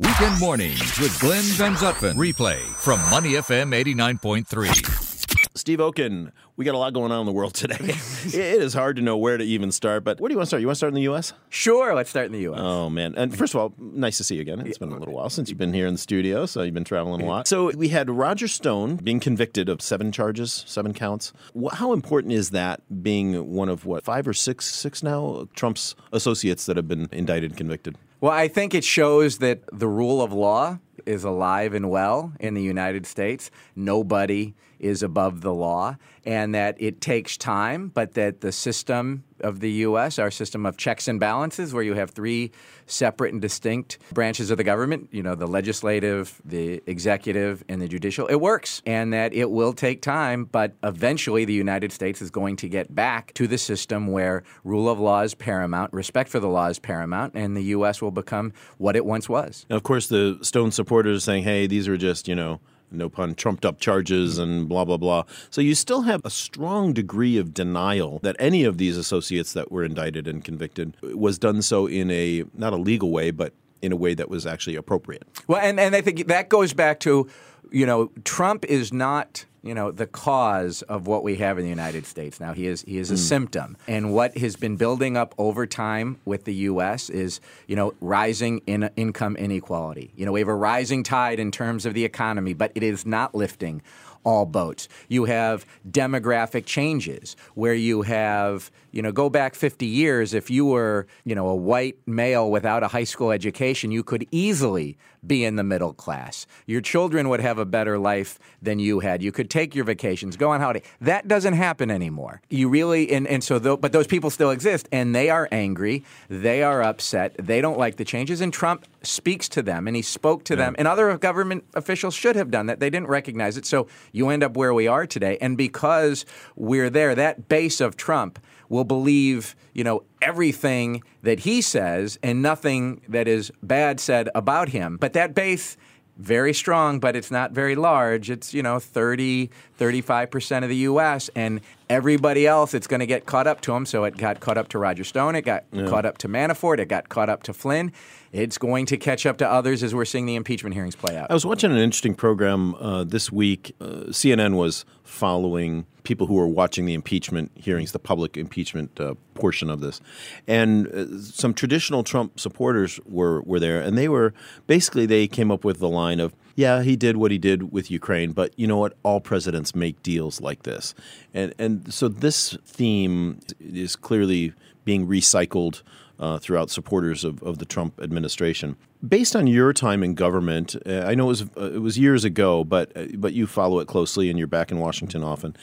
Weekend mornings with Glenn Van Zutphen. Replay from Money FM 89.3. Steve Okun, we got a lot going on in the world today. it is hard to know where to even start, but where do you want to start? You want to start in the U.S.? Sure, let's start in the U.S. Oh, man. And first of all, nice to see you again. It's been a little while since you've been here in the studio, so you've been traveling a lot. So we had Roger Stone being convicted of seven charges, seven counts. How important is that being one of what, five or six, six now, Trump's associates that have been indicted and convicted? Well, I think it shows that the rule of law is alive and well in the United States. Nobody is above the law, and that it takes time, but that the system of the U.S., our system of checks and balances, where you have three separate and distinct branches of the government, you know, the legislative, the executive, and the judicial, it works. And that it will take time, but eventually the United States is going to get back to the system where rule of law is paramount, respect for the law is paramount, and the U.S. will become what it once was. Now, of course, the Stone supporters are saying, hey, these are just, you know, no pun, trumped up charges mm. and blah, blah, blah. So you still have a strong degree of denial that any of these associates that were indicted and convicted was done so in a, not a legal way, but in a way that was actually appropriate. Well, and, and I think that goes back to, you know, Trump is not you know the cause of what we have in the United States now. He is he is a mm. symptom, and what has been building up over time with the U.S. is you know rising in income inequality. You know we have a rising tide in terms of the economy, but it is not lifting all boats. You have demographic changes where you have, you know, go back 50 years, if you were, you know, a white male without a high school education, you could easily be in the middle class. Your children would have a better life than you had. You could take your vacations, go on holiday. That doesn't happen anymore. You really, and, and so, th- but those people still exist and they are angry. They are upset. They don't like the changes. And Trump speaks to them and he spoke to yeah. them. And other government officials should have done that. They didn't recognize it. So you end up where we are today. And because we're there, that base of Trump will believe, you know, everything that he says and nothing that is bad said about him. But that base very strong, but it's not very large. It's, you know, 30, 35% of the U.S. And everybody else, it's going to get caught up to them. So it got caught up to Roger Stone. It got yeah. caught up to Manafort. It got caught up to Flynn. It's going to catch up to others as we're seeing the impeachment hearings play out. I was watching an interesting program uh, this week. Uh, CNN was following people who were watching the impeachment hearings, the public impeachment uh, portion of this, and uh, some traditional Trump supporters were were there, and they were basically they came up with the line of, "Yeah, he did what he did with Ukraine, but you know what? All presidents make deals like this," and and so this theme is clearly being recycled uh, throughout supporters of, of the Trump administration. Based on your time in government, uh, I know it was uh, it was years ago, but uh, but you follow it closely and you're back in Washington often.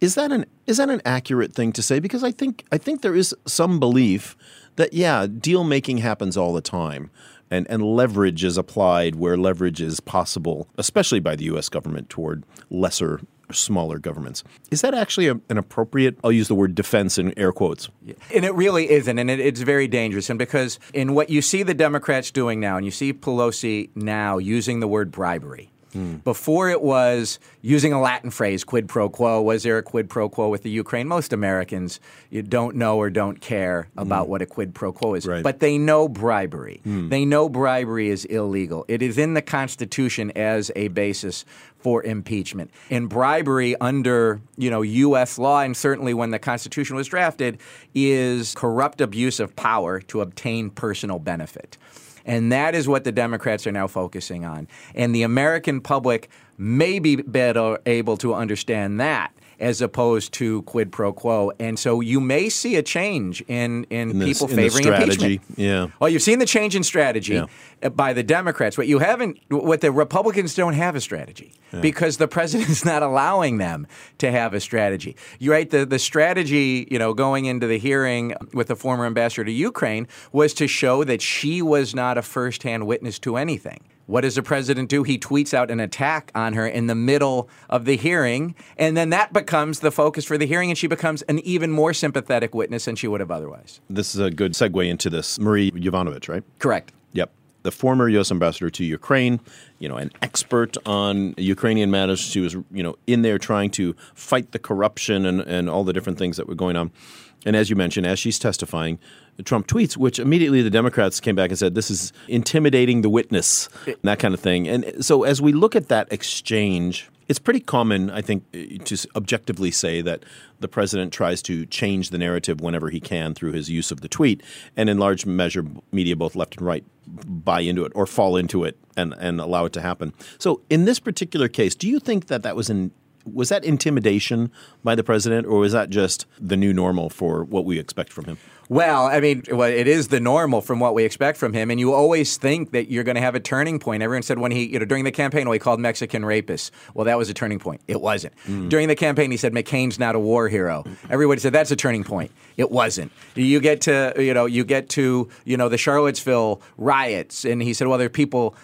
Is that an is that an accurate thing to say? Because I think I think there is some belief that yeah, deal making happens all the time. And, and leverage is applied where leverage is possible, especially by the U.S. government toward lesser smaller governments. Is that actually a, an appropriate, I'll use the word defense in air quotes? And it really isn't. And it, it's very dangerous. And because in what you see the Democrats doing now, and you see Pelosi now using the word bribery, Mm. Before it was using a Latin phrase, quid pro quo. Was there a quid pro quo with the Ukraine? Most Americans you don't know or don't care about mm. what a quid pro quo is, right. but they know bribery. Mm. They know bribery is illegal. It is in the Constitution as a basis for impeachment. And bribery under, you know, US law and certainly when the Constitution was drafted is corrupt abuse of power to obtain personal benefit. And that is what the Democrats are now focusing on. And the American public may be better able to understand that as opposed to quid pro quo. And so you may see a change in, in, in this, people in favoring impeachment. Yeah. Well, you've seen the change in strategy yeah. Uh, by the Democrats. What you haven't, what the Republicans don't have a strategy yeah. because the president's not allowing them to have a strategy. You're right. The, the strategy, you know, going into the hearing with the former ambassador to Ukraine was to show that she was not a firsthand witness to anything. What does the president do? He tweets out an attack on her in the middle of the hearing, and then that becomes the focus for the hearing, and she becomes an even more sympathetic witness than she would have otherwise. This is a good segue into this. Marie Yovanovitch, right? Correct. Yep. the former U.S. ambassador to Ukraine, you know, an expert on Ukrainian matters. She was, you know, in there trying to fight the corruption and, and all the different things that were going on. And as you mentioned, as she's testifying, Trump tweets, which immediately the Democrats came back and said, this is intimidating the witness, and that kind of thing. And so as we look at that exchange, it's pretty common, I think, to objectively say that the president tries to change the narrative whenever he can through his use of the tweet. And in large measure, media, both left and right, buy into it or fall into it and, and allow it to happen. So in this particular case, do you think that that was in was that intimidation by the president, or was that just the new normal for what we expect from him? Well, I mean, well, it is the normal from what we expect from him, and you always think that you're going to have a turning point. Everyone said when he, you know, during the campaign, well, he called Mexican rapists. Well, that was a turning point. It wasn't. Mm. During the campaign, he said McCain's not a war hero. Everybody said that's a turning point. It wasn't. You get to, you know, you get to, you know, the Charlottesville riots, and he said, well, there are people,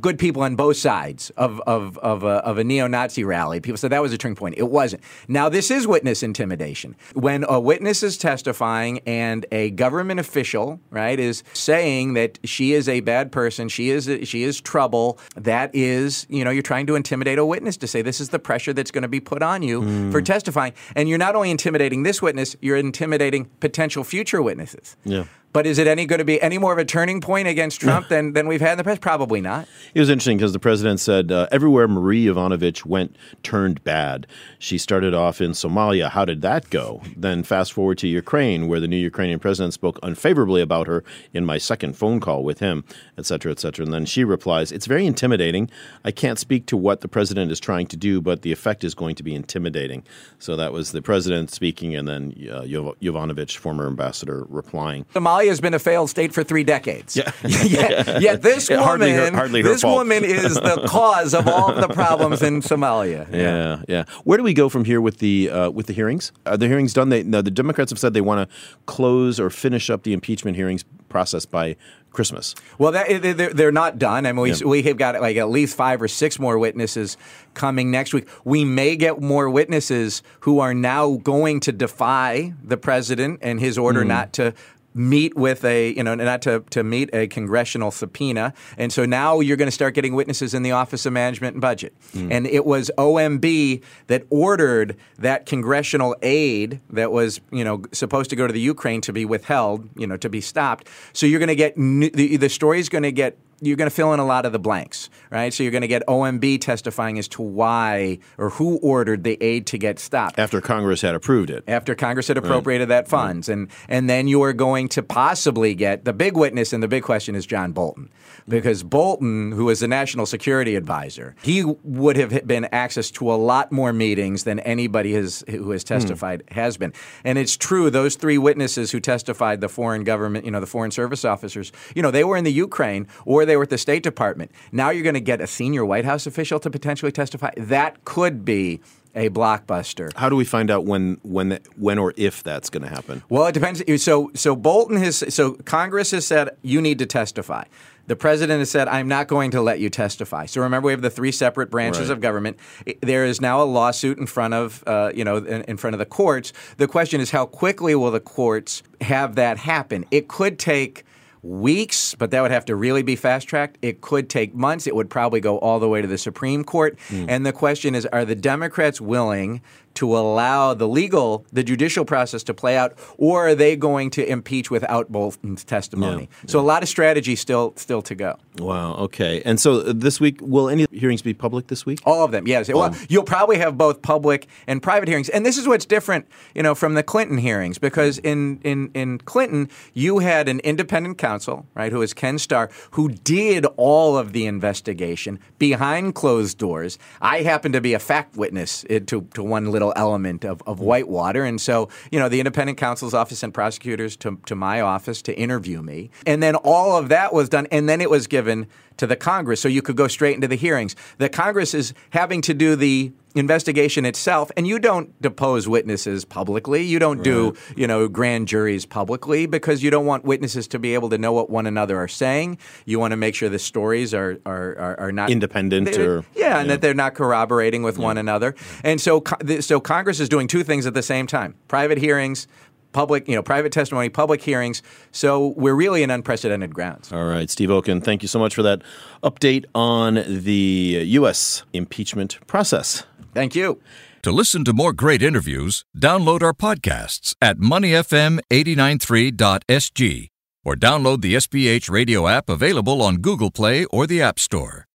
good people on both sides of of of a, of a neo-Nazi rally. People said that was a turning point. It wasn't. Now this is witness intimidation. When a witness is testifying and a government official, right, is saying that she is a bad person, she is she is trouble. That is, you know, you're trying to intimidate a witness to say this is the pressure that's going to be put on you mm. for testifying, and you're not only intimidating this witness, you're intimidating potential future witnesses. Yeah. But is it any going to be any more of a turning point against Trump than, than we've had in the past? Probably not. It was interesting because the president said uh, everywhere Marie Yovanovitch went turned bad. She started off in Somalia. How did that go? Then fast forward to Ukraine, where the new Ukrainian president spoke unfavorably about her in my second phone call with him, et cetera, et cetera. And then she replies, It's very intimidating. I can't speak to what the president is trying to do, but the effect is going to be intimidating. So that was the president speaking, and then uh, Yovanovitch, former ambassador, replying. Somalia Somalia has been a failed state for three decades. Yeah. yet, yet this woman, hardly her, hardly this fault. woman is the cause of all of the problems in Somalia. Yeah. yeah, yeah. Where do we go from here with the uh, with the hearings? Are the hearings done? They, no, the Democrats have said they want to close or finish up the impeachment hearings process by Christmas. Well, that, they're not done. I mean, we, yeah. we have got like at least five or six more witnesses coming next week. We may get more witnesses who are now going to defy the president and his order mm. not to meet with a you know not to, to meet a congressional subpoena. And so now you're going to start getting witnesses in the office of management and budget. Mm. and it was omb that ordered that congressional aid that was you know supposed to go to the ukraine to be withheld you know to be stopped. So you're going to get the, the story is going to get you're going to fill in a lot of the blanks, right? So you're going to get OMB testifying as to why or who ordered the aid to get stopped after Congress had approved it. After Congress had appropriated right. that funds, right. and and then you are going to possibly get the big witness, and the big question is John Bolton, because Bolton, who is the national security advisor, he would have been access to a lot more meetings than anybody has who has hmm. testified hmm. has been. And it's true; those three witnesses who testified, the foreign government, you know, the foreign service officers, you know, they were in the Ukraine or they were at the State Department. Now you're going to get a senior White House official to potentially testify. That could be a blockbuster. How do we find out when when when or if that's going to happen? Well, it depends. So so Bolton has so Congress has said you need to testify. The president has said, I'm not going to let you testify. So remember, we have the three separate branches right. of government. There is now a lawsuit in front of, uh, you know, in, in front of the courts. The question is, how quickly will the courts have that happen? It could take weeks, but that would have to really be fast tracked. It could take months. It would probably go all the way to the Supreme Court. Mm. And the question is are the Democrats willing to allow the legal, the judicial process to play out, or are they going to impeach without Bolton's testimony? Yeah, so a lot of strategy still still to go. Wow. Okay. And so uh, this week, will any hearings be public this week? All of them. Yes. Um, well, you'll probably have both public and private hearings, and this is what's different, you know, from the Clinton hearings because in in in Clinton you had an independent counsel, right, who was Ken Starr, who did all of the investigation behind closed doors. I happen to be a fact witness uh, to to one little element of, of mm. whitewater. And so, you know, the independent counsel's office sent prosecutors to, to my office to interview me. And then all of that was done. And then it was given to the Congress so you could go straight into the hearings. The Congress is having to do the investigation itself and you don't depose witnesses publicly you don't right. do you know grand juries publicly because you don't want witnesses to be able to know what one another are saying you want to make sure the stories are are, are, are not independent or yeah, and that they're not corroborating with yeah. one another and so so congress is doing two things at the same time private hearings public, you know, private testimony, public hearings. So we're really in unprecedented grounds. All right, Steve Okun, thank you so much for that update on the U.S. impeachment process. Thank you. To listen to more great interviews, download our podcasts at moneyfm893.sg or download the SPH radio app available on Google Play or the App Store.